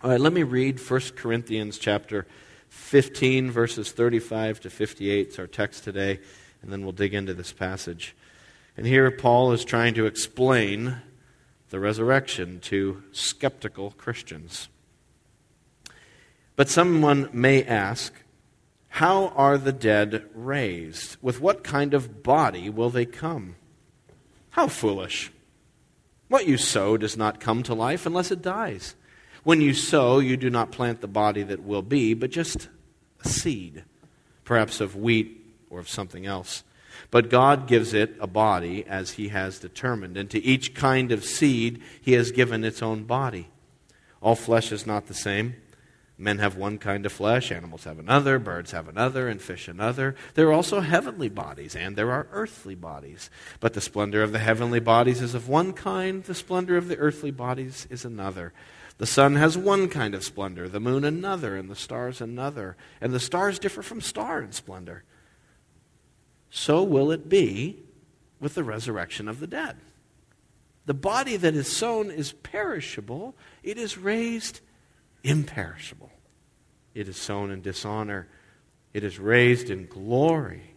All right, let me read 1 Corinthians chapter 15, verses 35 to 58. It's our text today, and then we'll dig into this passage. And here Paul is trying to explain the resurrection to skeptical Christians. But someone may ask, how are the dead raised? With what kind of body will they come? How foolish! What you sow does not come to life unless it dies. When you sow, you do not plant the body that will be, but just a seed, perhaps of wheat or of something else. But God gives it a body as He has determined, and to each kind of seed He has given its own body. All flesh is not the same. Men have one kind of flesh, animals have another, birds have another, and fish another. There are also heavenly bodies, and there are earthly bodies. But the splendor of the heavenly bodies is of one kind, the splendor of the earthly bodies is another. The sun has one kind of splendor, the moon another, and the stars another. And the stars differ from star in splendor. So will it be with the resurrection of the dead. The body that is sown is perishable, it is raised imperishable. It is sown in dishonor, it is raised in glory.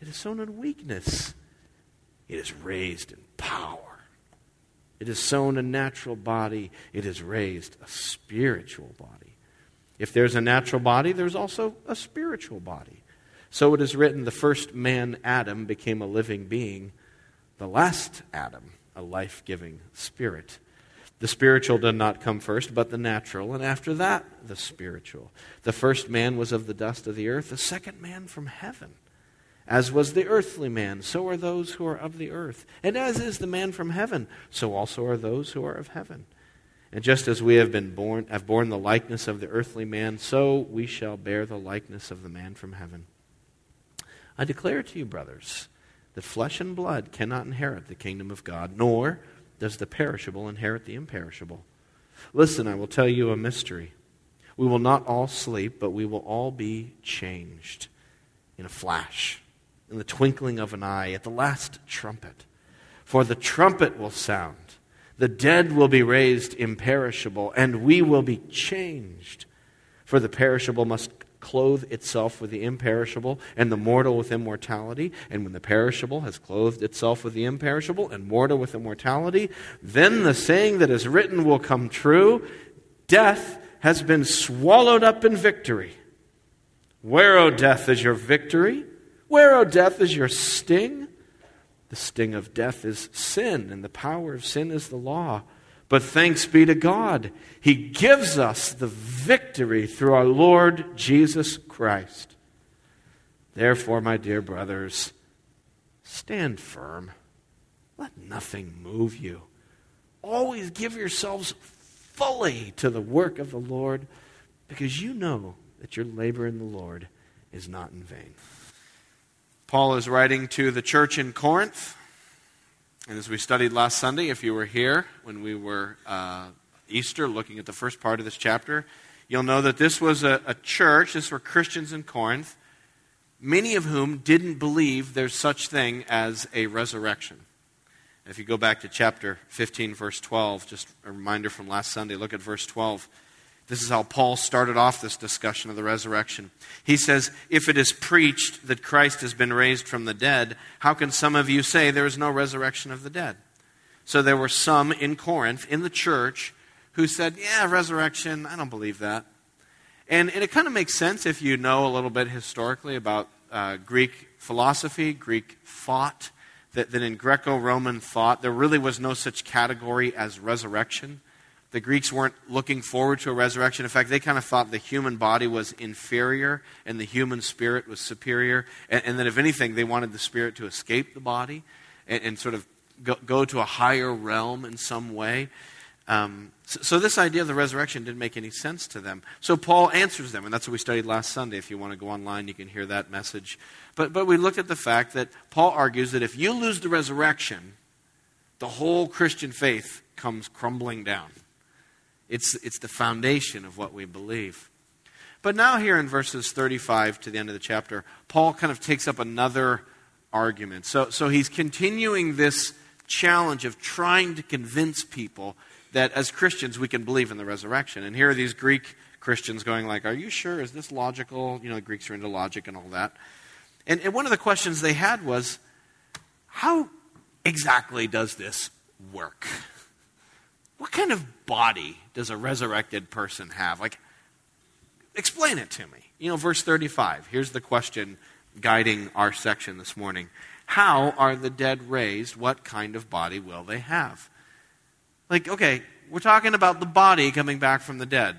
It is sown in weakness, it is raised in power. It is sown a natural body, it is raised a spiritual body. If there's a natural body, there's also a spiritual body. So it is written the first man, Adam, became a living being, the last Adam, a life giving spirit. The spiritual did not come first, but the natural, and after that, the spiritual. The first man was of the dust of the earth, the second man from heaven. As was the earthly man, so are those who are of the earth. And as is the man from heaven, so also are those who are of heaven. And just as we have been born, have borne the likeness of the earthly man, so we shall bear the likeness of the man from heaven. I declare to you, brothers, that flesh and blood cannot inherit the kingdom of God, nor does the perishable inherit the imperishable. Listen, I will tell you a mystery. We will not all sleep, but we will all be changed in a flash in the twinkling of an eye, at the last trumpet. For the trumpet will sound, the dead will be raised imperishable, and we will be changed. For the perishable must clothe itself with the imperishable, and the mortal with immortality. And when the perishable has clothed itself with the imperishable, and mortal with immortality, then the saying that is written will come true Death has been swallowed up in victory. Where, O death, is your victory? Where, O death, is your sting? The sting of death is sin, and the power of sin is the law. But thanks be to God, He gives us the victory through our Lord Jesus Christ. Therefore, my dear brothers, stand firm. Let nothing move you. Always give yourselves fully to the work of the Lord, because you know that your labor in the Lord is not in vain. Paul is writing to the church in Corinth. And as we studied last Sunday, if you were here when we were uh, Easter looking at the first part of this chapter, you'll know that this was a, a church, this were Christians in Corinth, many of whom didn't believe there's such thing as a resurrection. If you go back to chapter 15, verse 12, just a reminder from last Sunday, look at verse 12. This is how Paul started off this discussion of the resurrection. He says, If it is preached that Christ has been raised from the dead, how can some of you say there is no resurrection of the dead? So there were some in Corinth, in the church, who said, Yeah, resurrection, I don't believe that. And, and it kind of makes sense if you know a little bit historically about uh, Greek philosophy, Greek thought, that, that in Greco Roman thought, there really was no such category as resurrection. The Greeks weren't looking forward to a resurrection. In fact, they kind of thought the human body was inferior and the human spirit was superior. And, and that if anything, they wanted the spirit to escape the body and, and sort of go, go, to a higher realm in some way. Um, so, so, this idea of the resurrection didn't make any sense to them. So Paul answers them, and that's what we studied last Sunday. If you want to go online, you can hear that message. But, but we looked at the fact that Paul argues that if you lose the resurrection, the whole Christian faith comes crumbling down. It's, it's the foundation of what we believe. But now, here in verses 35 to the end of the chapter, Paul kind of takes up another argument. So, so he's continuing this challenge of trying to convince people that as Christians we can believe in the resurrection. And here are these Greek Christians going like, "Are you sure? Is this logical?" You know, the Greeks are into logic and all that. And, and one of the questions they had was, "How exactly does this work? What kind of body does a resurrected person have? Like, explain it to me." You know, verse 35. Here's the question guiding our section this morning. How are the dead raised? What kind of body will they have? Like, okay, we're talking about the body coming back from the dead.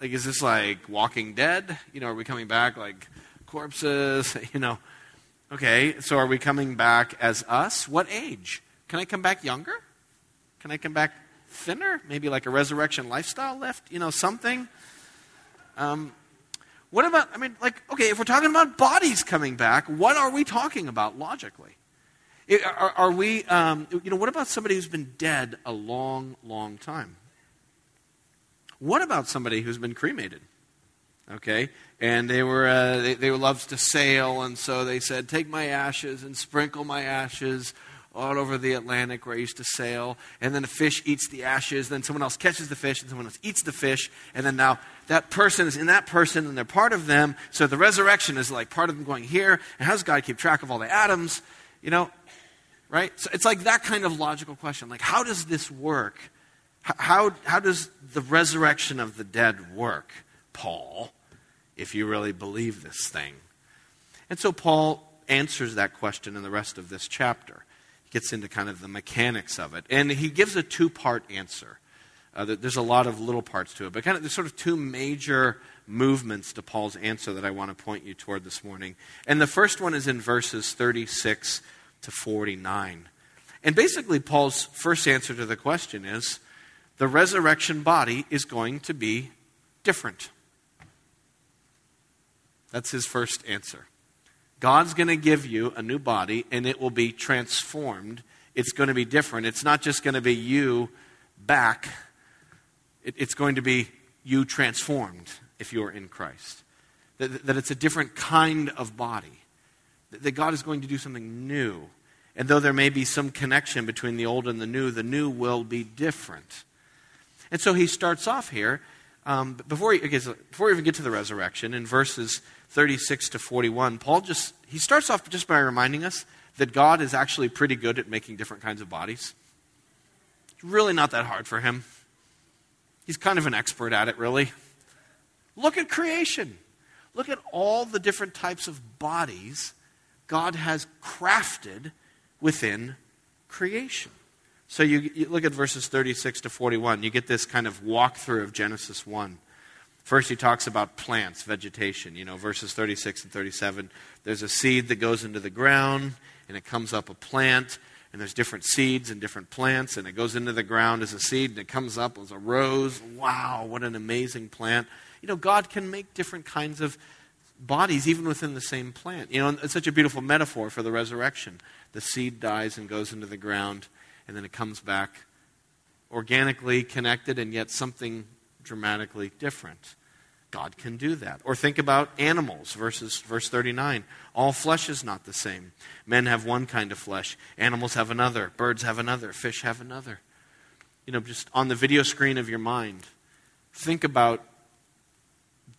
Like, is this like walking dead? You know, are we coming back like corpses? You know, okay, so are we coming back as us? What age? Can I come back younger? Can I come back thinner? Maybe like a resurrection lifestyle lift? You know, something? Um, what about, I mean, like, okay, if we're talking about bodies coming back, what are we talking about logically? It, are, are, we, um, you know, what about somebody who's been dead a long, long time? What about somebody who's been cremated? Okay, and they were uh, they, they loved to sail, and so they said, "Take my ashes and sprinkle my ashes all over the Atlantic where I used to sail. And then a fish eats the ashes. Then someone else catches the fish, and someone else eats the fish. And then now that person is in that person, and they're part of them. So the resurrection is like part of them going here. And how does God keep track of all the atoms? You know, right? So it's like that kind of logical question. Like, how does this work? How, how does the resurrection of the dead work, Paul, if you really believe this thing? And so Paul answers that question in the rest of this chapter gets into kind of the mechanics of it. And he gives a two part answer. Uh, there's a lot of little parts to it, but kind of there's sort of two major movements to Paul's answer that I want to point you toward this morning. And the first one is in verses 36 to 49. And basically, Paul's first answer to the question is the resurrection body is going to be different. That's his first answer. God's going to give you a new body and it will be transformed. It's going to be different. It's not just going to be you back, it, it's going to be you transformed if you are in Christ. That, that it's a different kind of body. That, that God is going to do something new. And though there may be some connection between the old and the new, the new will be different. And so he starts off here. Um, before, he, before we even get to the resurrection, in verses 36 to 41, Paul just he starts off just by reminding us that God is actually pretty good at making different kinds of bodies. It's really not that hard for him. He's kind of an expert at it, really. Look at creation. Look at all the different types of bodies God has crafted within creation. So you, you, look at verses 36 to 41. You get this kind of walkthrough of Genesis 1. First, he talks about plants, vegetation. You know, verses 36 and 37. There's a seed that goes into the ground, and it comes up a plant, and there's different seeds and different plants, and it goes into the ground as a seed, and it comes up as a rose. Wow, what an amazing plant. You know, God can make different kinds of bodies even within the same plant. You know, it's such a beautiful metaphor for the resurrection. The seed dies and goes into the ground, and then it comes back organically connected, and yet something dramatically different. God can do that. Or think about animals, verses, verse 39. All flesh is not the same. Men have one kind of flesh, animals have another, birds have another, fish have another. You know, just on the video screen of your mind, think about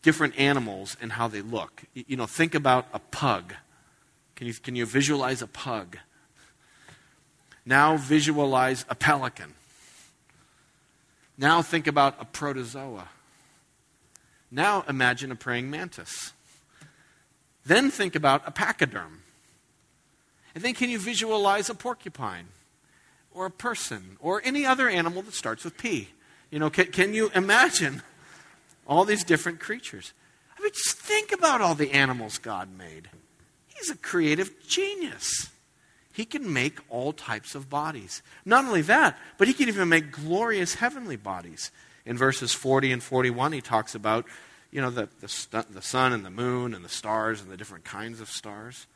different animals and how they look. You know, think about a pug. Can you, can you visualize a pug? Now visualize a pelican. Now think about a protozoa. Now imagine a praying mantis. Then think about a pachyderm. And then can you visualize a porcupine or a person or any other animal that starts with P? You know, can, can you imagine all these different creatures? I mean, just think about all the animals God made. He's a creative genius. He can make all types of bodies. Not only that, but he can even make glorious heavenly bodies. In verses 40 and 41, he talks about, you know, the, the, the sun and the moon and the stars and the different kinds of stars.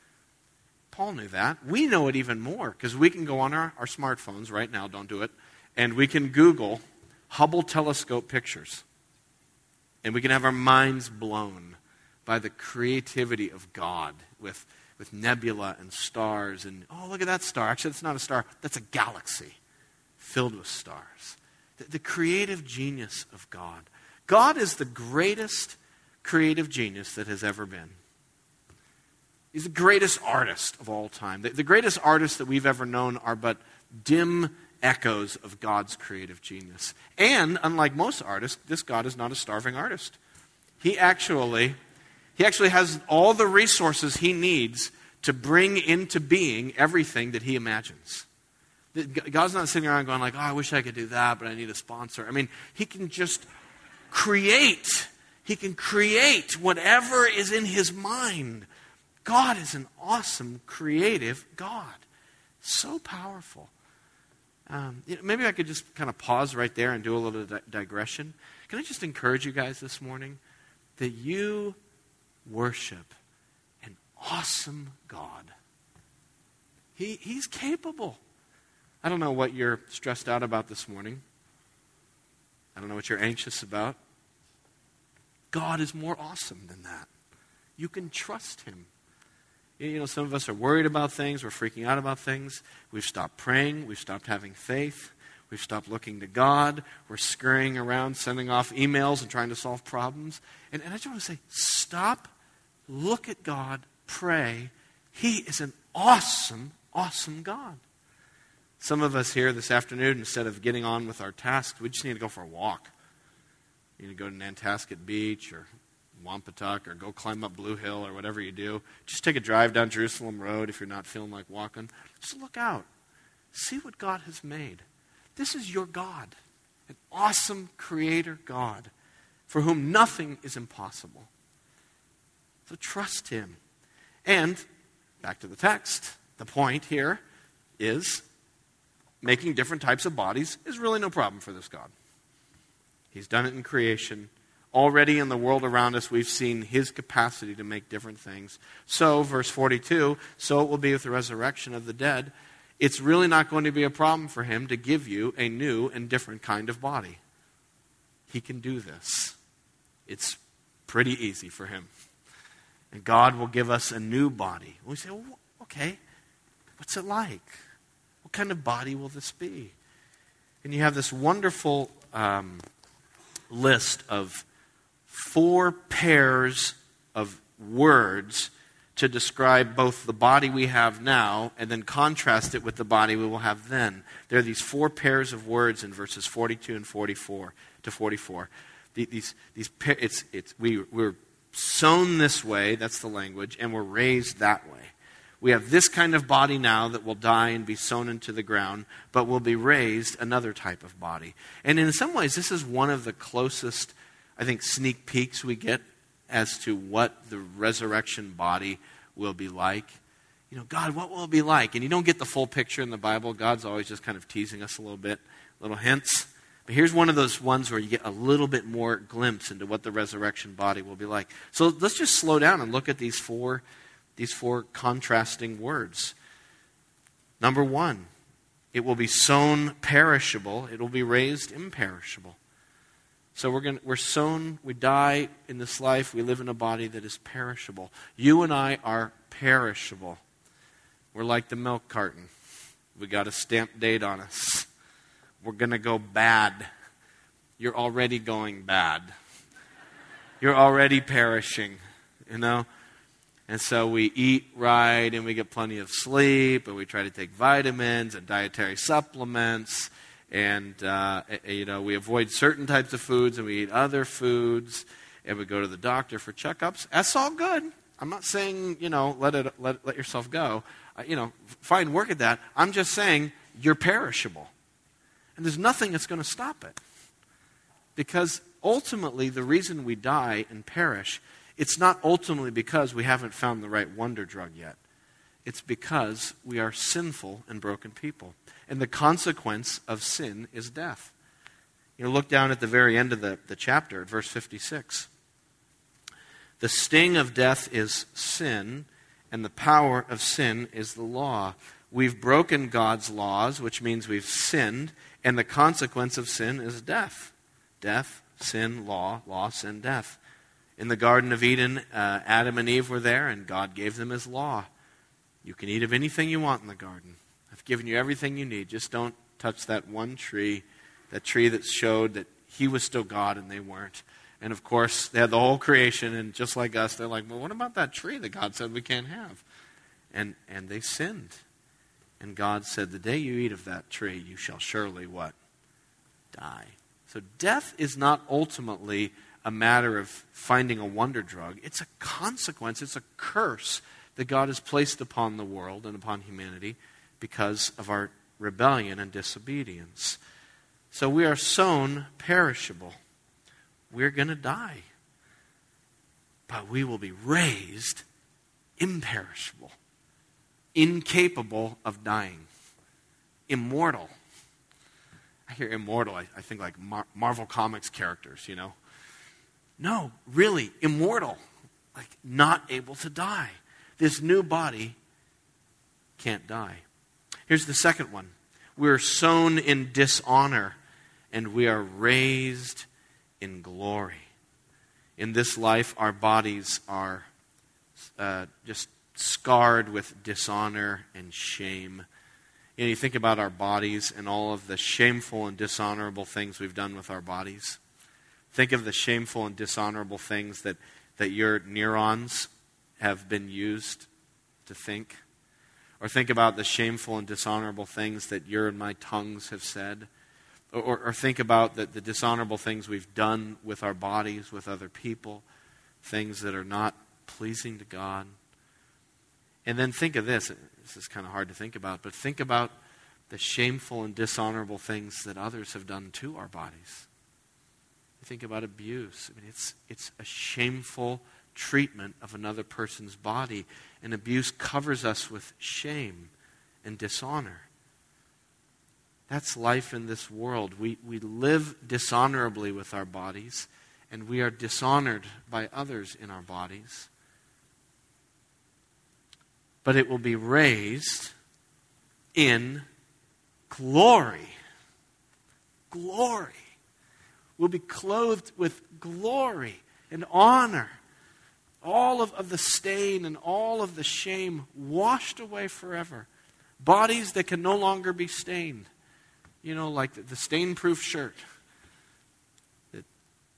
Paul knew that. We know it even more because we can go on our, our smartphones right now, don't do it, and we can Google Hubble telescope pictures. And we can have our minds blown by the creativity of God with with nebula and stars. And oh, look at that star. Actually, it's not a star, that's a galaxy filled with stars. The, the creative genius of God. God is the greatest creative genius that has ever been. He's the greatest artist of all time. The, the greatest artists that we've ever known are but dim echoes of God's creative genius. And unlike most artists, this God is not a starving artist. He actually he actually has all the resources he needs to bring into being everything that he imagines. God's not sitting around going like, "Oh, I wish I could do that, but I need a sponsor." I mean, he can just create. He can create whatever is in his mind. God is an awesome creative God. So powerful. Um, maybe I could just kind of pause right there and do a little di- digression. Can I just encourage you guys this morning that you worship an awesome God? He, he's capable. I don't know what you're stressed out about this morning. I don't know what you're anxious about. God is more awesome than that. You can trust Him. You know, some of us are worried about things, we're freaking out about things. We've stopped praying, we've stopped having faith, we've stopped looking to God, we're scurrying around sending off emails and trying to solve problems. And, and I just want to say stop, look at God, pray. He is an awesome, awesome God. Some of us here this afternoon, instead of getting on with our tasks, we just need to go for a walk. You need to go to Nantasket Beach or Wompatuck or go climb up Blue Hill or whatever you do. Just take a drive down Jerusalem Road if you're not feeling like walking. Just look out. See what God has made. This is your God, an awesome creator God for whom nothing is impossible. So trust Him. And, back to the text, the point here is making different types of bodies is really no problem for this God. He's done it in creation. Already in the world around us, we've seen his capacity to make different things. So, verse 42 so it will be with the resurrection of the dead. It's really not going to be a problem for him to give you a new and different kind of body. He can do this. It's pretty easy for him. And God will give us a new body. We say, well, okay, what's it like? What kind of body will this be? And you have this wonderful um, list of four pairs of words to describe both the body we have now and then contrast it with the body we will have then. There are these four pairs of words in verses 42 and 44 to 44. These, these, it's, it's, we, we're sown this way, that's the language, and we're raised that way. We have this kind of body now that will die and be sown into the ground, but will be raised another type of body. And in some ways, this is one of the closest I think, sneak peeks we get as to what the resurrection body will be like. You know, God, what will it be like? And you don't get the full picture in the Bible. God's always just kind of teasing us a little bit, little hints. But here's one of those ones where you get a little bit more glimpse into what the resurrection body will be like. So let's just slow down and look at these four, these four contrasting words. Number one, it will be sown perishable, it will be raised imperishable. So we're, going we're sown, we die in this life, we live in a body that is perishable. You and I are perishable. We're like the milk carton. We got a stamp date on us. We're going to go bad. You're already going bad. You're already perishing, you know? And so we eat right and we get plenty of sleep and we try to take vitamins and dietary supplements and uh, you know we avoid certain types of foods and we eat other foods and we go to the doctor for checkups that's all good i'm not saying you know let it let, let yourself go uh, you know fine work at that i'm just saying you're perishable and there's nothing that's going to stop it because ultimately the reason we die and perish it's not ultimately because we haven't found the right wonder drug yet it's because we are sinful and broken people and the consequence of sin is death. You know, look down at the very end of the, the chapter, verse 56. The sting of death is sin, and the power of sin is the law. We've broken God's laws, which means we've sinned, and the consequence of sin is death. Death, sin, law, law, sin, death. In the Garden of Eden, uh, Adam and Eve were there, and God gave them his law. You can eat of anything you want in the garden. I've given you everything you need. Just don't touch that one tree that tree that showed that he was still God and they weren't. And of course, they had the whole creation, and just like us, they're like, well, what about that tree that God said we can't have? And, and they sinned. And God said, the day you eat of that tree, you shall surely what? Die. So death is not ultimately a matter of finding a wonder drug. It's a consequence, it's a curse that God has placed upon the world and upon humanity because of our rebellion and disobedience. So we are sown perishable. We're going to die. But we will be raised imperishable, incapable of dying, immortal. I hear immortal, I, I think like Mar- Marvel Comics characters, you know. No, really, immortal, like not able to die. This new body can't die. Here's the second one we're sown in dishonor, and we are raised in glory. In this life, our bodies are uh, just scarred with dishonor and shame. You, know, you think about our bodies and all of the shameful and dishonorable things we've done with our bodies. Think of the shameful and dishonorable things that, that your neurons have been used to think. Or think about the shameful and dishonorable things that your and my tongues have said. Or, or, think about the, the dishonorable things we've done with our bodies, with other people, things that are not pleasing to God. And then think of this. This is kind of hard to think about, but think about the shameful and dishonorable things that others have done to our bodies. Think about abuse. I mean, it's, it's a shameful treatment of another person's body. And abuse covers us with shame and dishonor. That's life in this world. We, we live dishonorably with our bodies, and we are dishonored by others in our bodies. But it will be raised in glory. Glory. We'll be clothed with glory and honor all of, of the stain and all of the shame washed away forever. Bodies that can no longer be stained. You know, like the, the stain proof shirt that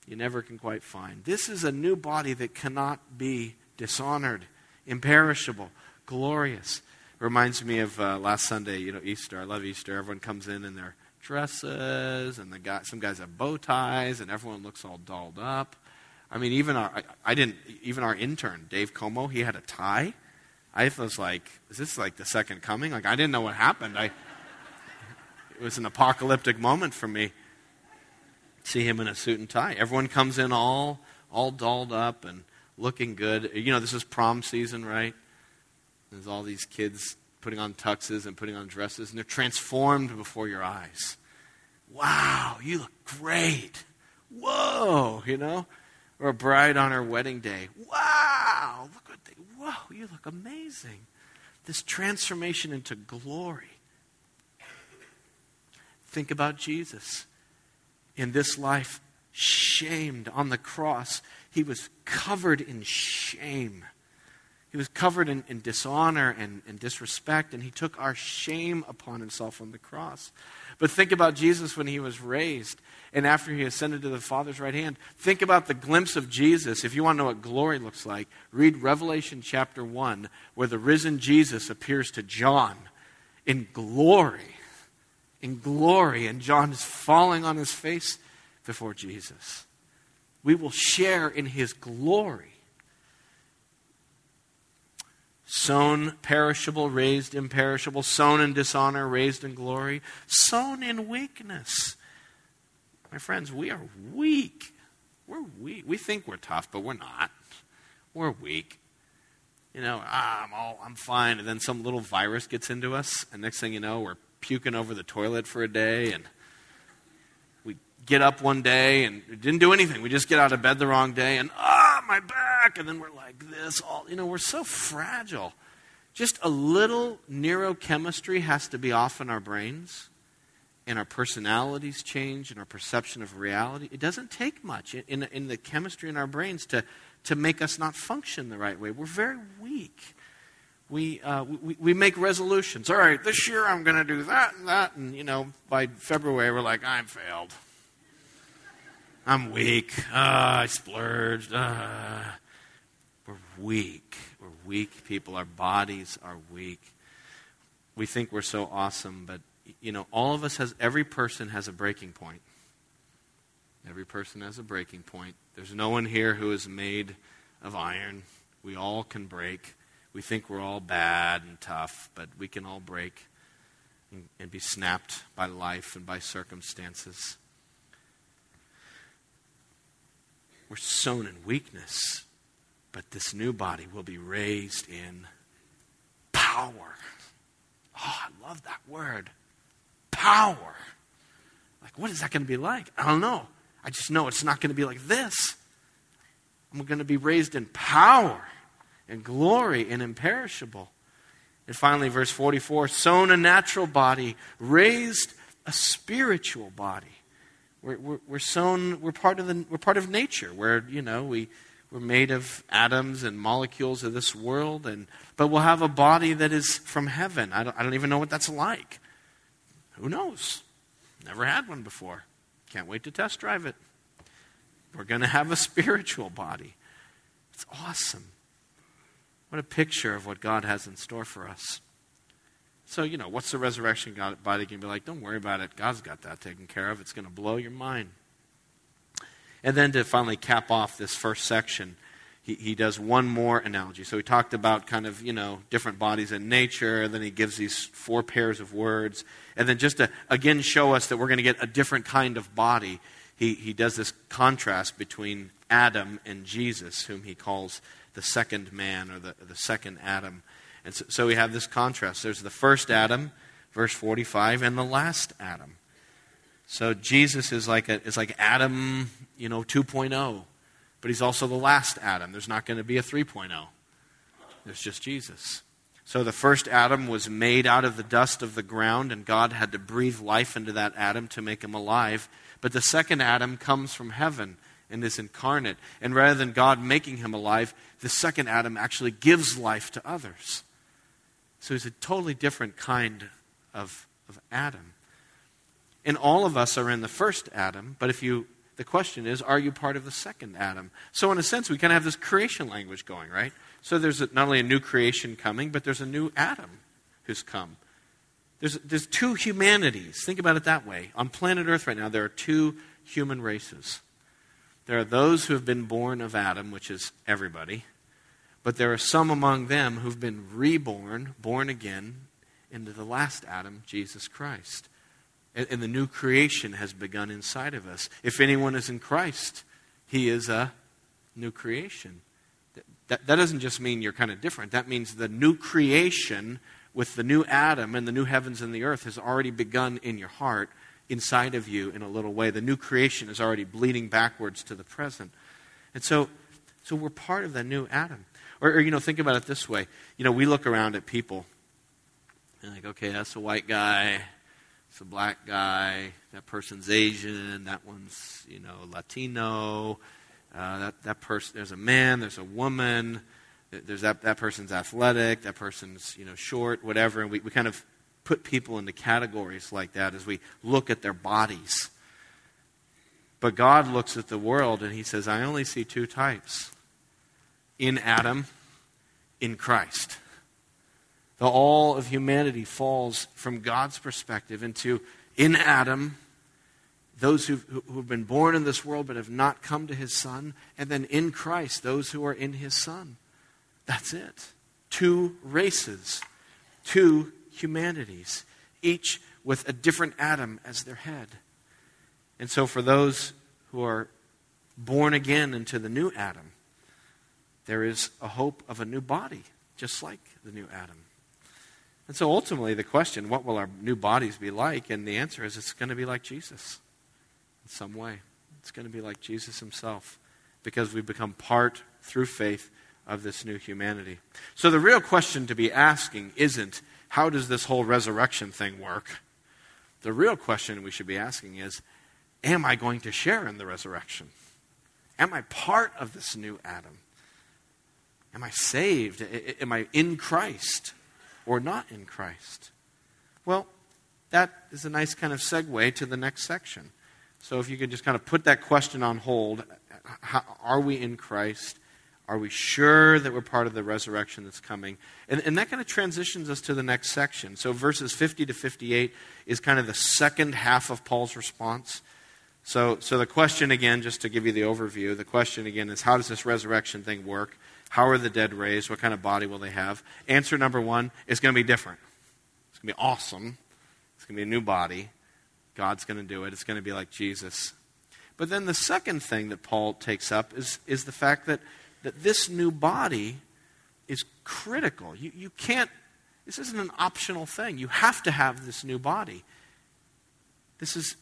you never can quite find. This is a new body that cannot be dishonored, imperishable, glorious. Reminds me of uh, last Sunday, you know, Easter. I love Easter. Everyone comes in in their dresses, and the guy, some guys have bow ties, and everyone looks all dolled up. I mean, even our, I, I, didn't, even our intern, Dave Como, he had a tie. I was like, is this like the second coming? Like, I didn't know what happened. I, it was an apocalyptic moment for me. See him in a suit and tie. Everyone comes in all, all dolled up and looking good. You know, this is prom season, right? There's all these kids putting on tuxes and putting on dresses, and they're transformed before your eyes. Wow, you look great. Whoa, you know? or a bride on her wedding day. Wow, look what they, whoa, you look amazing. This transformation into glory. Think about Jesus. In this life, shamed on the cross, he was covered in shame. He was covered in, in dishonor and, and disrespect, and he took our shame upon himself on the cross. But think about Jesus when he was raised and after he ascended to the Father's right hand. Think about the glimpse of Jesus. If you want to know what glory looks like, read Revelation chapter 1, where the risen Jesus appears to John in glory. In glory. And John is falling on his face before Jesus. We will share in his glory. Sown perishable, raised imperishable. Sown in dishonor, raised in glory. Sown in weakness my friends, we are weak. We're weak. We think we're tough, but we're not. We're weak. You know, ah, I'm all I'm fine, and then some little virus gets into us, and next thing you know, we're puking over the toilet for a day, and get up one day and didn't do anything. We just get out of bed the wrong day, and ah, my back, and then we're like this. All you know, we're so fragile. Just a little neurochemistry has to be off in our brains and our personalities change and our perception of reality. It doesn't take much in, in the chemistry in our brains to, to make us not function the right way. We're very weak. we, uh, we, we make resolutions. All right, this year I'm going to do that and that. And, you know, by February, we're like, I'm failed. I'm weak. Uh, I splurged. Uh, we're weak. We're weak people. Our bodies are weak. We think we're so awesome, but, you know, all of us has, every person has a breaking point. Every person has a breaking point. There's no one here who is made of iron. We all can break. We think we're all bad and tough, but we can all break and, and be snapped by life and by circumstances. We're sown in weakness, but this new body will be raised in power. Oh, I love that word. Power. Like, what is that going to be like? I don't know. I just know it's not going to be like this. I'm going to be raised in power and glory and imperishable. And finally, verse 44 sown a natural body, raised a spiritual body. We're, we're, we're sown, we're part, of the, we're part of nature, where, you know, we, we're made of atoms and molecules of this world, and, but we'll have a body that is from heaven. I don't, I don't even know what that's like. Who knows? Never had one before. Can't wait to test drive it. We're going to have a spiritual body. It's awesome. What a picture of what God has in store for us. So, you know, what's the resurrection body going to be like? Don't worry about it. God's got that taken care of. It's going to blow your mind. And then to finally cap off this first section, he, he does one more analogy. So he talked about kind of, you know, different bodies in nature. Then he gives these four pairs of words. And then just to, again, show us that we're going to get a different kind of body, he, he does this contrast between Adam and Jesus, whom he calls the second man or the, the second Adam. And so, so we have this contrast. There's the first Adam, verse 45, and the last Adam. So Jesus is like, a, is like Adam, you know, 2.0 but he's also the last Adam. There's not going to be a 3.0, there's just Jesus. So the first Adam was made out of the dust of the ground, and God had to breathe life into that Adam to make him alive. But the second Adam comes from heaven and is incarnate. And rather than God making him alive, the second Adam actually gives life to others. So he's a totally different kind of, of Adam. And all of us are in the first Adam, but if you the question is, are you part of the second Adam? So, in a sense, we kind of have this creation language going, right? So, there's a, not only a new creation coming, but there's a new Adam who's come. There's, there's two humanities. Think about it that way. On planet Earth right now, there are two human races. There are those who have been born of Adam, which is everybody, but there are some among them who've been reborn, born again, into the last Adam, Jesus Christ. And the new creation has begun inside of us. If anyone is in Christ, he is a new creation. That, that doesn't just mean you're kind of different. That means the new creation with the new Adam and the new heavens and the earth has already begun in your heart, inside of you in a little way. The new creation is already bleeding backwards to the present. And so, so we're part of the new Adam. Or, or, you know, think about it this way. You know, we look around at people and like, okay, that's a white guy it's a black guy. That person's Asian. That one's, you know, Latino. Uh, that, that person, there's a man, there's a woman. There's that, that person's athletic. That person's, you know, short, whatever. And we, we kind of put people into categories like that as we look at their bodies. But God looks at the world and he says, I only see two types in Adam, in Christ the all of humanity falls from God's perspective into in Adam, those who've, who've been born in this world but have not come to his Son, and then in Christ, those who are in his Son. That's it. Two races, two humanities, each with a different Adam as their head. And so, for those who are born again into the new Adam, there is a hope of a new body, just like the new Adam. And so ultimately, the question, what will our new bodies be like? And the answer is it's going to be like Jesus in some way. It's going to be like Jesus himself because we become part through faith of this new humanity. So the real question to be asking isn't how does this whole resurrection thing work? The real question we should be asking is am I going to share in the resurrection? Am I part of this new Adam? Am I saved? Am I in Christ or not in Christ? Well, that is a nice kind of segue to the next section. So if you could just kind of put that question on hold how, are we in Christ? Are we sure that we're part of the resurrection that's coming? And, and that kind of transitions us to the next section. So verses 50 to 58 is kind of the second half of Paul's response. So, so the question again, just to give you the overview, the question again is how does this resurrection thing work? How are the dead raised? What kind of body will they have? Answer number one is going to be different. It's going to be awesome. It's going to be a new body. God's going to do it. It's going to be like Jesus. But then the second thing that Paul takes up is, is the fact that, that this new body is critical. You, you can't, this isn't an optional thing. You have to have this new body. This is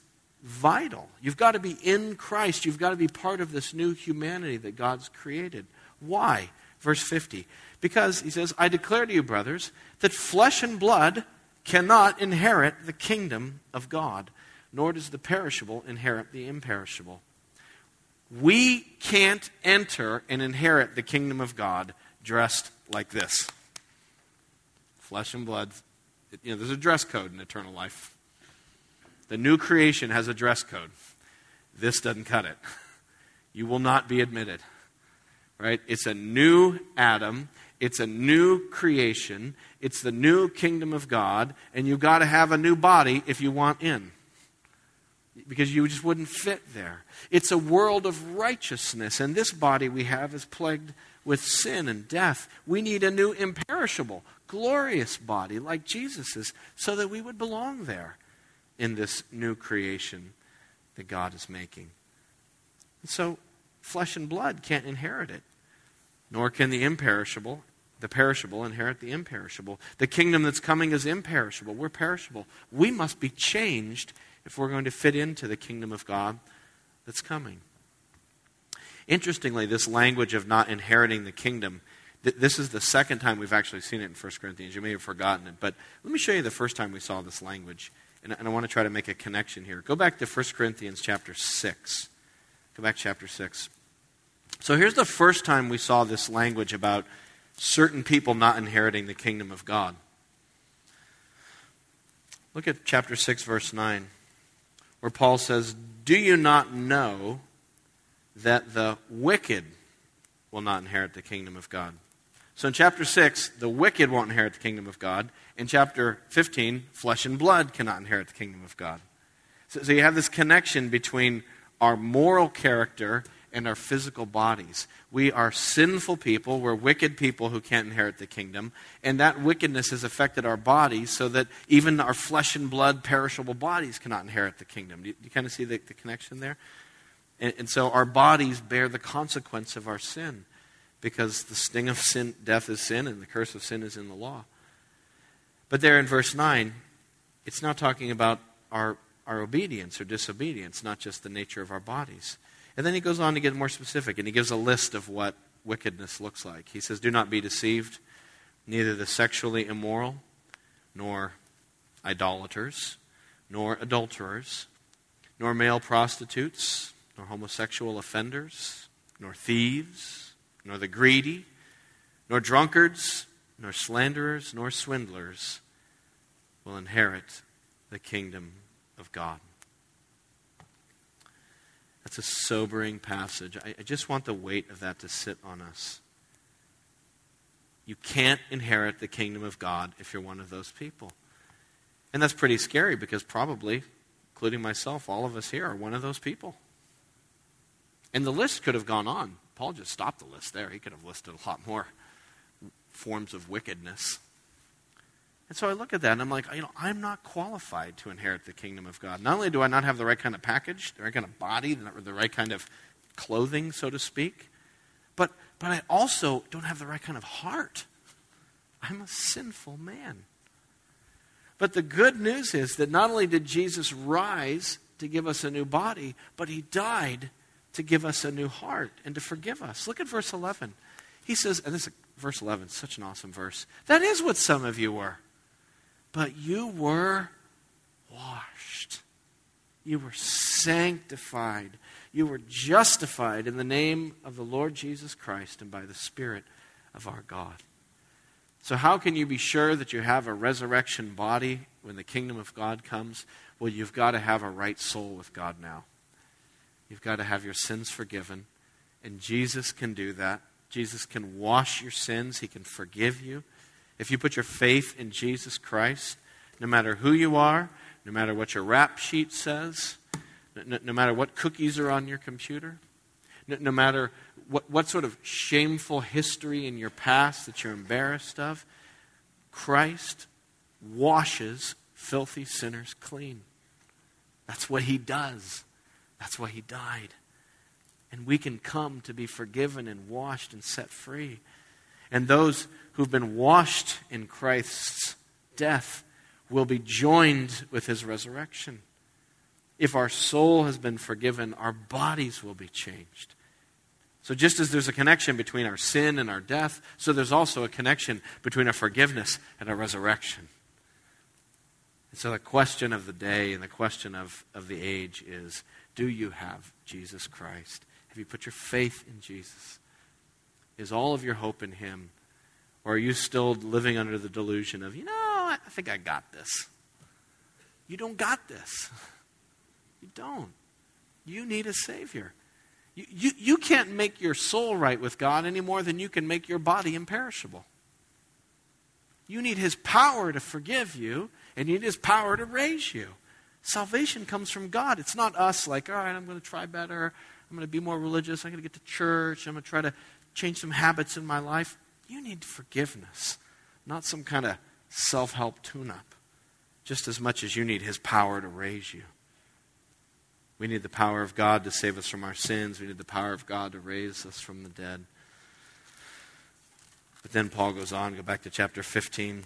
vital. You've got to be in Christ. You've got to be part of this new humanity that God's created. Why? Verse 50. Because, he says, I declare to you, brothers, that flesh and blood cannot inherit the kingdom of God, nor does the perishable inherit the imperishable. We can't enter and inherit the kingdom of God dressed like this. Flesh and blood. You know, there's a dress code in eternal life. The new creation has a dress code. This doesn't cut it. You will not be admitted. Right? It's a new Adam. It's a new creation. It's the new kingdom of God. And you've got to have a new body if you want in. Because you just wouldn't fit there. It's a world of righteousness. And this body we have is plagued with sin and death. We need a new imperishable, glorious body like Jesus's so that we would belong there in this new creation that God is making. And so, flesh and blood can't inherit it, nor can the imperishable, the perishable, inherit the imperishable. The kingdom that's coming is imperishable. We're perishable. We must be changed if we're going to fit into the kingdom of God that's coming. Interestingly, this language of not inheriting the kingdom, th- this is the second time we've actually seen it in 1 Corinthians. You may have forgotten it, but let me show you the first time we saw this language. And, and I want to try to make a connection here. Go back to 1 Corinthians chapter 6. Go back to chapter 6. So here's the first time we saw this language about certain people not inheriting the kingdom of God. Look at chapter 6, verse 9, where Paul says, Do you not know that the wicked will not inherit the kingdom of God? So in chapter 6, the wicked won't inherit the kingdom of God. In chapter 15, flesh and blood cannot inherit the kingdom of God. So, so you have this connection between our moral character and our physical bodies. We are sinful people. We're wicked people who can't inherit the kingdom. And that wickedness has affected our bodies so that even our flesh and blood, perishable bodies cannot inherit the kingdom. Do you, you kind of see the, the connection there? And, and so our bodies bear the consequence of our sin because the sting of sin, death is sin, and the curse of sin is in the law. But there in verse 9, it's now talking about our, our obedience or disobedience, not just the nature of our bodies. And then he goes on to get more specific, and he gives a list of what wickedness looks like. He says, Do not be deceived, neither the sexually immoral, nor idolaters, nor adulterers, nor male prostitutes, nor homosexual offenders, nor thieves, nor the greedy, nor drunkards, nor slanderers, nor swindlers will inherit the kingdom of God. That's a sobering passage. I, I, just want the weight of that to sit on us. You can't inherit the kingdom of God if you're one of those people. And that's pretty scary because probably, including myself, all of us here are one of those people. And the list could have gone on. Paul just stopped the list there. He could have listed a lot more forms of wickedness. And so I look at that and I'm like, you know, I'm not qualified to inherit the kingdom of God. Not only do I not have the right kind of package, the right kind of body, the right kind of clothing, so to speak, but, but I also don't have the right kind of heart. I'm a sinful man. But the good news is that not only did Jesus rise to give us a new body, but he died to give us a new heart and to forgive us. Look at verse 11. He says, and this is verse 11, such an awesome verse. That is what some of you were. But you were washed. You were sanctified. You were justified in the name of the Lord Jesus Christ and by the Spirit of our God. So, how can you be sure that you have a resurrection body when the kingdom of God comes? Well, you've got to have a right soul with God now. You've got to have your sins forgiven. And Jesus can do that. Jesus can wash your sins, He can forgive you. If you put your faith in Jesus Christ, no matter who you are, no matter what your rap sheet says, no, no matter what cookies are on your computer, no, no matter what, what sort of shameful history in your past that you're embarrassed of, Christ washes filthy sinners clean. That's what he does. That's why he died. And we can come to be forgiven and washed and set free. And those who've been washed in Christ's death will be joined with his resurrection. If our soul has been forgiven, our bodies will be changed. So, just as there's a connection between our sin and our death, so there's also a connection between our forgiveness and our resurrection. And so, the question of the day and the question of, of the age is do you have Jesus Christ? Have you put your faith in Jesus? Is all of your hope in Him? Or are you still living under the delusion of, you know, I think I got this? You don't got this. You don't. You need a Savior. You, you, you can't make your soul right with God any more than you can make your body imperishable. You need His power to forgive you, and you need His power to raise you. Salvation comes from God. It's not us, like, all right, I'm going to try better. I'm going to be more religious. I'm going to get to church. I'm going to try to change some habits in my life. You need forgiveness, not some kind of self help tune up, just as much as you need His power to raise you. We need the power of God to save us from our sins. We need the power of God to raise us from the dead. But then Paul goes on, go back to chapter 15.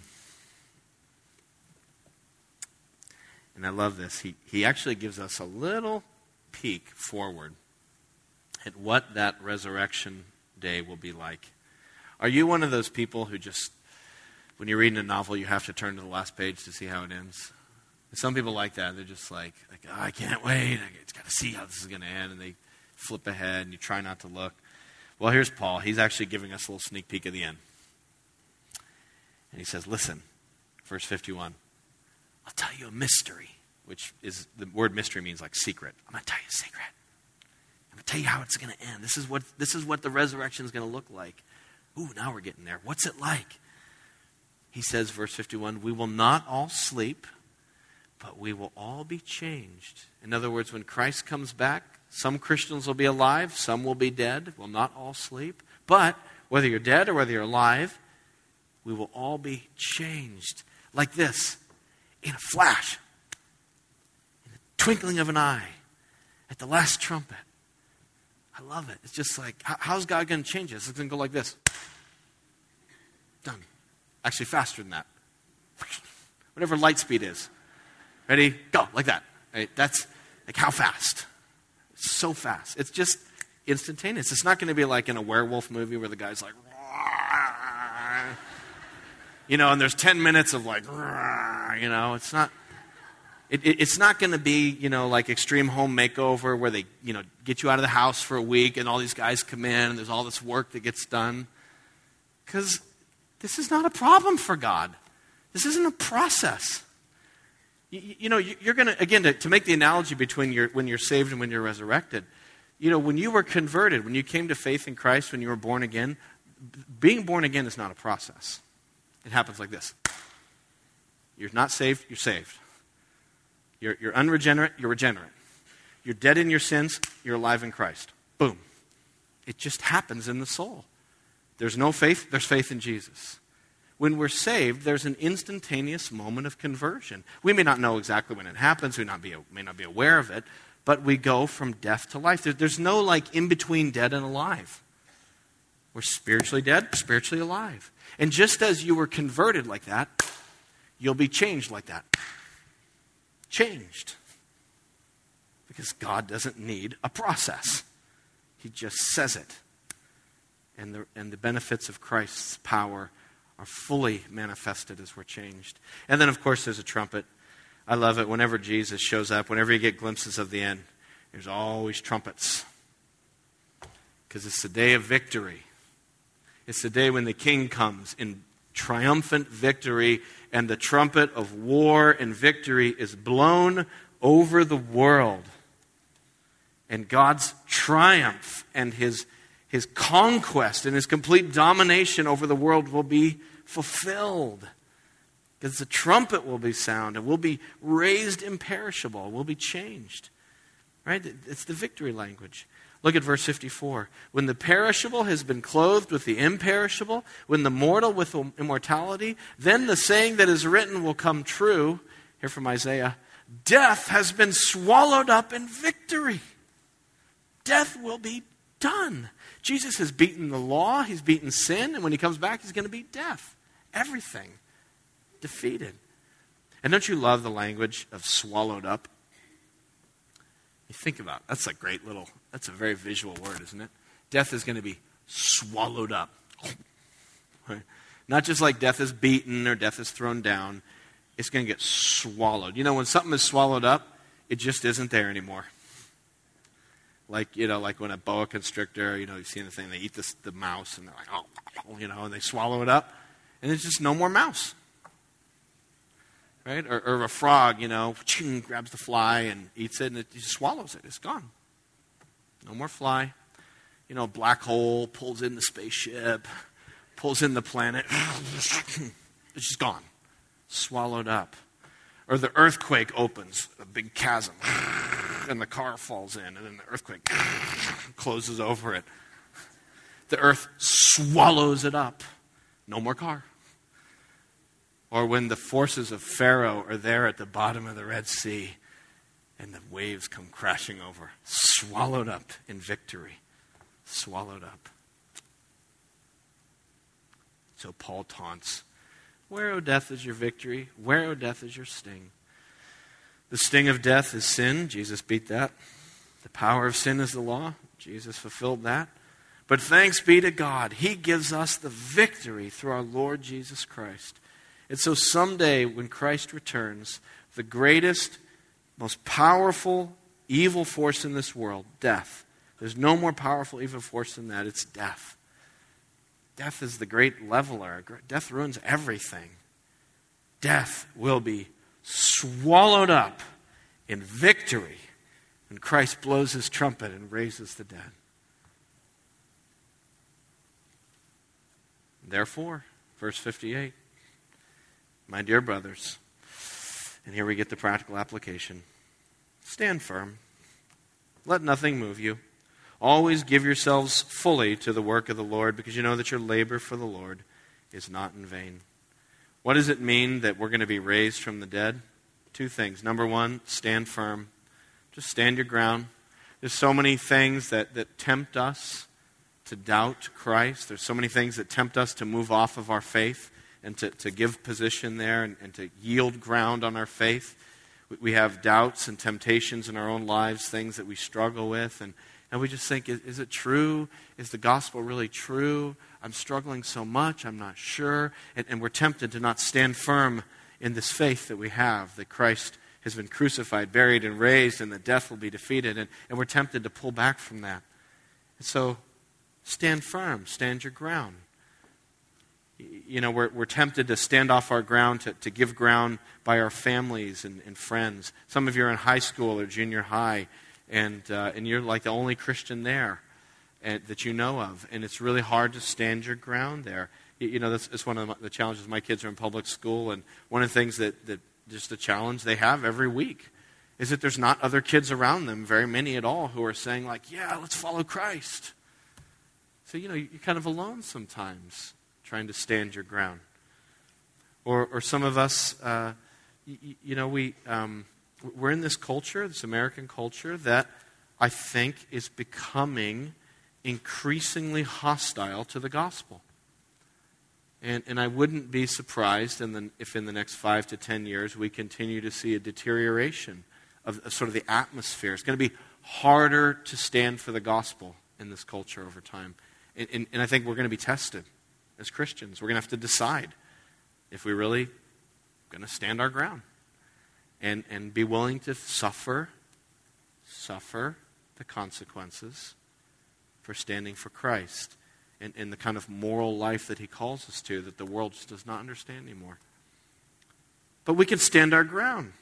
And I love this. He, he actually gives us a little peek forward at what that resurrection day will be like. Are you one of those people who just, when you're reading a novel, you have to turn to the last page to see how it ends? some people like that. They're just like, like oh, I can't wait. I just got to see how this is going to end. And they flip ahead and you try not to look. Well, here's Paul. He's actually giving us a little sneak peek of the end. And he says, Listen, verse 51. I'll tell you a mystery, which is the word mystery means like secret. I'm going to tell you a secret. I'm going to tell you how it's going to end. This is what, this is what the resurrection is going to look like. Ooh, now we're getting there. What's it like? He says, verse 51 We will not all sleep but we will all be changed. In other words, when Christ comes back, some Christians will be alive, some will be dead, will not all sleep. But whether you're dead or whether you're alive, we will all be changed. Like this, in a flash, in the twinkling of an eye, at the last trumpet. I love it. It's just like, how's God going to change us? It's going to go like this. Done. Actually, faster than that. Whatever light speed is. Ready? Go, like that. Right? That's like how fast? So fast. It's just instantaneous. It's not going to be like in a werewolf movie where the guy's like, you know, and there's 10 minutes of like, you know, it's not. It, it, it's not going to be, you know, like extreme home makeover where they, you know, get you out of the house for a week and all these guys come in and there's all this work that gets done. Because this is not a problem for God. This isn't a process. You, you know, you're going to, again, to, make the analogy between your, when you're saved and when you're resurrected, you know, when you were converted, when you came to faith in Christ, when you were born again, being born again is not a process. It happens like this You're not saved, you're saved. You're, you're unregenerate, you're regenerate. You're dead in your sins, you're alive in Christ. Boom. It just happens in the soul. There's no faith, there's faith in Jesus when we're saved, there's an instantaneous moment of conversion. We may not know exactly when it happens, we not be, may not be aware of it, but we go from death to life. there's no like in between dead and alive. We're spiritually dead, spiritually alive. And just as you were converted like that, you'll be changed like that. Changed. Because God doesn't need a process, He just says it. And the, and the benefits of Christ's power are fully manifested as we're changed. And then, of course, there's a trumpet. I love it whenever Jesus shows up, whenever you get glimpses of the end, there's always trumpets. Because it's the day of victory. It's the day when the king comes in triumphant victory, and the trumpet of war and victory is blown over the world. And God's triumph and his, his conquest and his complete domination over the world will be fulfilled. Because the trumpet will be sound and will be raised imperishable, will be changed. Right? It's the victory language. Look at verse 54. When the perishable has been clothed with the imperishable, when the mortal with immortality, then the saying that is written will come true. Here from Isaiah Death has been swallowed up in victory. Death will be done. Jesus has beaten the law, he's beaten sin, and when he comes back, he's going to beat death. Everything defeated. And don't you love the language of swallowed up? You think about it. That's a great little, that's a very visual word, isn't it? Death is going to be swallowed up. Right? Not just like death is beaten or death is thrown down, it's going to get swallowed. You know, when something is swallowed up, it just isn't there anymore. Like, you know, like when a boa constrictor, you know, you've seen the thing, they eat this, the mouse and they're like, oh, you know, and they swallow it up, and there's just no more mouse right? Or, or a frog, you know, grabs the fly and eats it and it just swallows it. It's gone. No more fly. You know, black hole pulls in the spaceship, pulls in the planet. it's just gone. Swallowed up. Or the earthquake opens, a big chasm, and the car falls in, and then the earthquake closes over it. The earth swallows it up. No more car or when the forces of Pharaoh are there at the bottom of the Red Sea and the waves come crashing over, swallowed up in victory. Swallowed up. So Paul taunts Where, O death, is your victory? Where, O death, is your sting? The sting of death is sin. Jesus beat that. The power of sin is the law. Jesus fulfilled that. But thanks be to God, He gives us the victory through our Lord Jesus Christ. And so someday, when Christ returns, the greatest, most powerful evil force in this world, death, there's no more powerful evil force than that. It's death. Death is the great leveler. Death ruins everything. Death will be swallowed up in victory when Christ blows his trumpet and raises the dead. Therefore, verse 58. My dear brothers, and here we get the practical application stand firm. Let nothing move you. Always give yourselves fully to the work of the Lord because you know that your labor for the Lord is not in vain. What does it mean that we're going to be raised from the dead? Two things. Number one, stand firm. Just stand your ground. There's so many things that, that tempt us to doubt Christ. There's so many things that tempt us to move off of our faith and to, to give position there and, and to yield ground on our faith. We have doubts and temptations in our own lives, things that we struggle with, and, and we just think, is, is it true? Is the gospel really true? I'm struggling so much, I'm not sure. And, and we're tempted to not stand firm in this faith that we have, that Christ has been crucified, buried, and raised, and that death will be defeated. And, and we're tempted to pull back from that. And so, stand firm, stand your ground you know, we're, we're tempted to stand off our ground, to, to give ground by our families and, and friends. Some of you are in high school or junior high, and, uh, and you're like the only Christian there and, that you know of. And it's really hard to stand your ground there. You, you know, that's, that's one of the challenges. My kids are in public school, and one of the things that, that just a challenge they have every week is that there's not other kids around them, very many at all, who are saying, like, yeah, let's follow Christ. So, you know, you're kind of alone sometimes trying to stand your ground. Or, or some of us, uh, you, you, know, we, um, we're in this culture, this American culture, that I think is becoming increasingly hostile to the gospel. And, and I wouldn't be surprised in the, if in the next five to ten years we continue to see a deterioration of, of sort of the atmosphere. It's going to be harder to stand for the gospel in this culture over time. And, and, and I think we're going to be tested as Christians. We're going to have to decide if we're really going to stand our ground and, and be willing to suffer, suffer the consequences for standing for Christ. and, and the kind of moral life that He calls us to that the world just does not understand anymore. But we can stand our ground.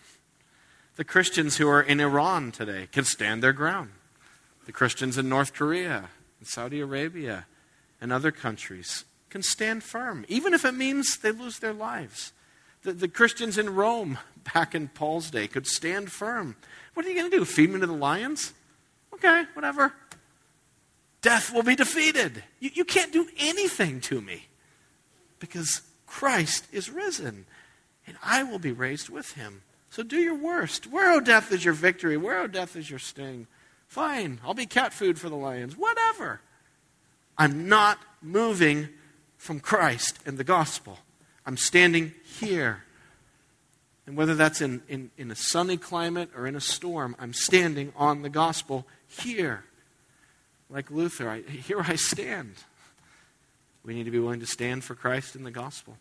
The Christians who are in Iran today can stand their ground. The Christians in North Korea, in Saudi Arabia, and other countries can stand firm, even if it means they lose their lives. The, the Christians in Rome back in Paul's day could stand firm. What are you going to do? Feed me to the lions? Okay, whatever. Death will be defeated. You, you can't do anything to me because Christ is risen, and I will be raised with him. So do your worst. Where, O oh, death, is your victory? Where, O oh, death, is your sting? Fine, I'll be cat food for the lions. Whatever. I'm not moving from Christ and the gospel. I'm standing here. And whether that's in, in, in a sunny climate or in a storm, I'm standing on the gospel here. Like Luther, I, here I stand. We need to be willing to stand for Christ and the gospel.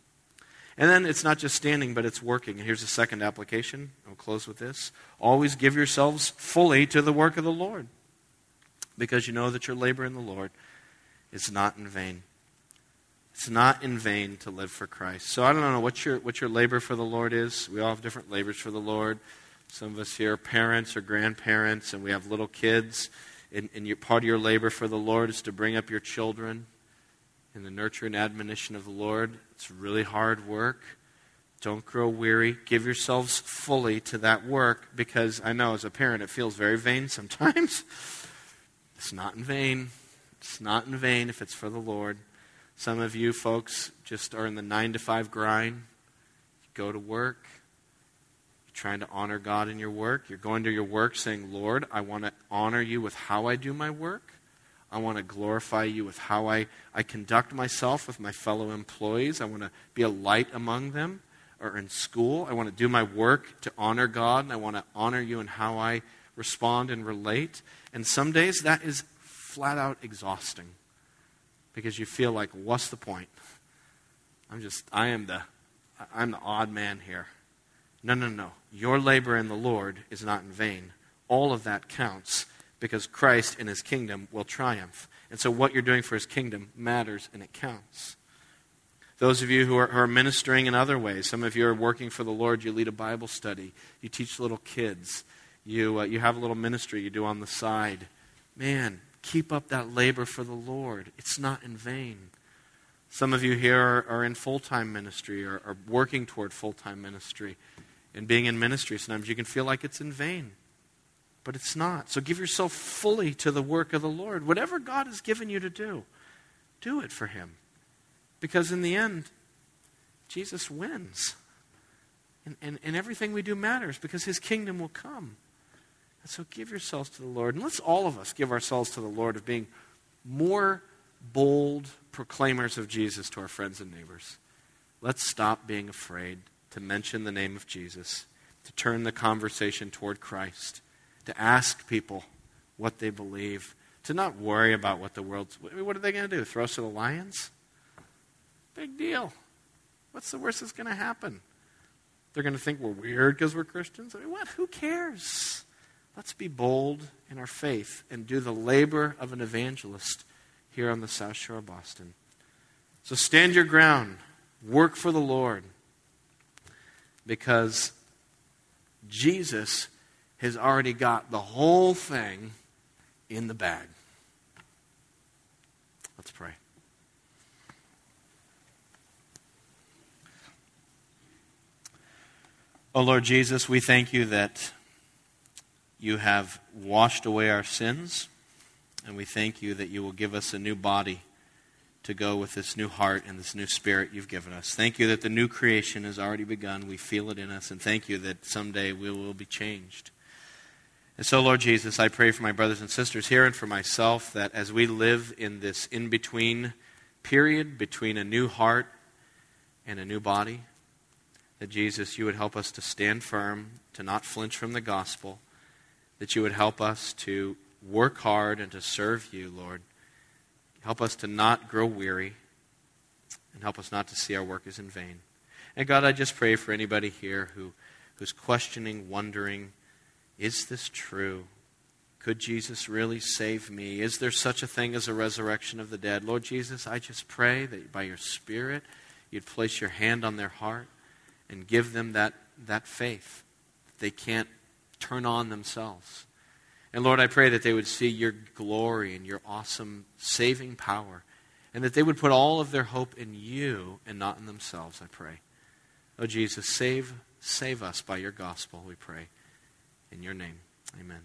And then it's not just standing, but it's working. And here's a second application. I'll close with this. Always give yourselves fully to the work of the Lord, because you know that your labor in the Lord is not in vain. It's not in vain to live for Christ. So I don't know what your, what your labor for the Lord is. We all have different labors for the Lord. Some of us here are parents or grandparents, and we have little kids. And, and your, part of your labor for the Lord is to bring up your children in the nurture and admonition of the Lord. It's really hard work. Don't grow weary. Give yourselves fully to that work because I know as a parent it feels very vain sometimes. it's not in vain. It's not in vain if it's for the Lord. Some of you folks just are in the nine to five grind. You go to work. You're trying to honor God in your work. You're going to your work saying, Lord, I want to honor you with how I do my work. I want to glorify you with how I, I conduct myself with my fellow employees. I want to be a light among them or in school. I want to do my work to honor God, and I want to honor you in how I respond and relate. And some days that is flat out exhausting because you feel like, what's the point? I'm just, I am the, I'm the odd man here. No, no, no. Your labor in the Lord is not in vain. All of that counts because Christ and his kingdom will triumph. And so what you're doing for his kingdom matters and it counts. Those of you who are, who are, ministering in other ways, some of you are working for the Lord, you lead a Bible study, you teach little kids, you, uh, you have a little ministry you do on the side. Man, keep up that labor for the Lord. It's not in vain. Some of you here are, are in full time ministry or are working toward full time ministry. And being in ministry, sometimes you can feel like it's in vain but it's not. So give yourself fully to the work of the Lord. Whatever God has given you to do, do it for Him. Because in the end, Jesus wins. And, and, and everything we do matters because His kingdom will come. And so give yourselves to the Lord. And let's all of us give ourselves to the Lord of being more bold proclaimers of Jesus to our friends and neighbors. Let's stop being afraid to mention the name of Jesus, to turn the conversation toward Christ to ask people what they believe, to not worry about what the world's. What are they going to do? Throw us to the lions? Big deal. What's the worst that's going to happen? They're going to think we're weird because we're Christians? I mean, what? Who cares? Let's be bold in our faith and do the labor of an evangelist here on the South Shore of Boston. So stand your ground, work for the Lord, because Jesus has already got the whole thing in the bag. Let's pray. Oh Lord Jesus, we thank you that you have washed away our sins, and we thank you that you will give us a new body to go with this new heart and this new spirit you've given us. Thank you that the new creation has already begun. We feel it in us, and thank you that someday we will be changed. And so, Lord Jesus, I pray for my brothers and sisters here and for myself that as we live in this in between period between a new heart and a new body, that Jesus, you would help us to stand firm, to not flinch from the gospel, that you would help us to work hard and to serve you, Lord. Help us to not grow weary, and help us not to see our work as in vain. And God, I just pray for anybody here who, who's questioning, wondering, is this true? Could Jesus really save me? Is there such a thing as a resurrection of the dead? Lord Jesus, I just pray that by your Spirit, you'd place your hand on their heart and give them that, that faith. They can't turn on themselves. And Lord, I pray that they would see your glory and your awesome saving power, and that they would put all of their hope in you and not in themselves, I pray. Oh, Jesus, save, save us by your gospel, we pray. In your name, amen.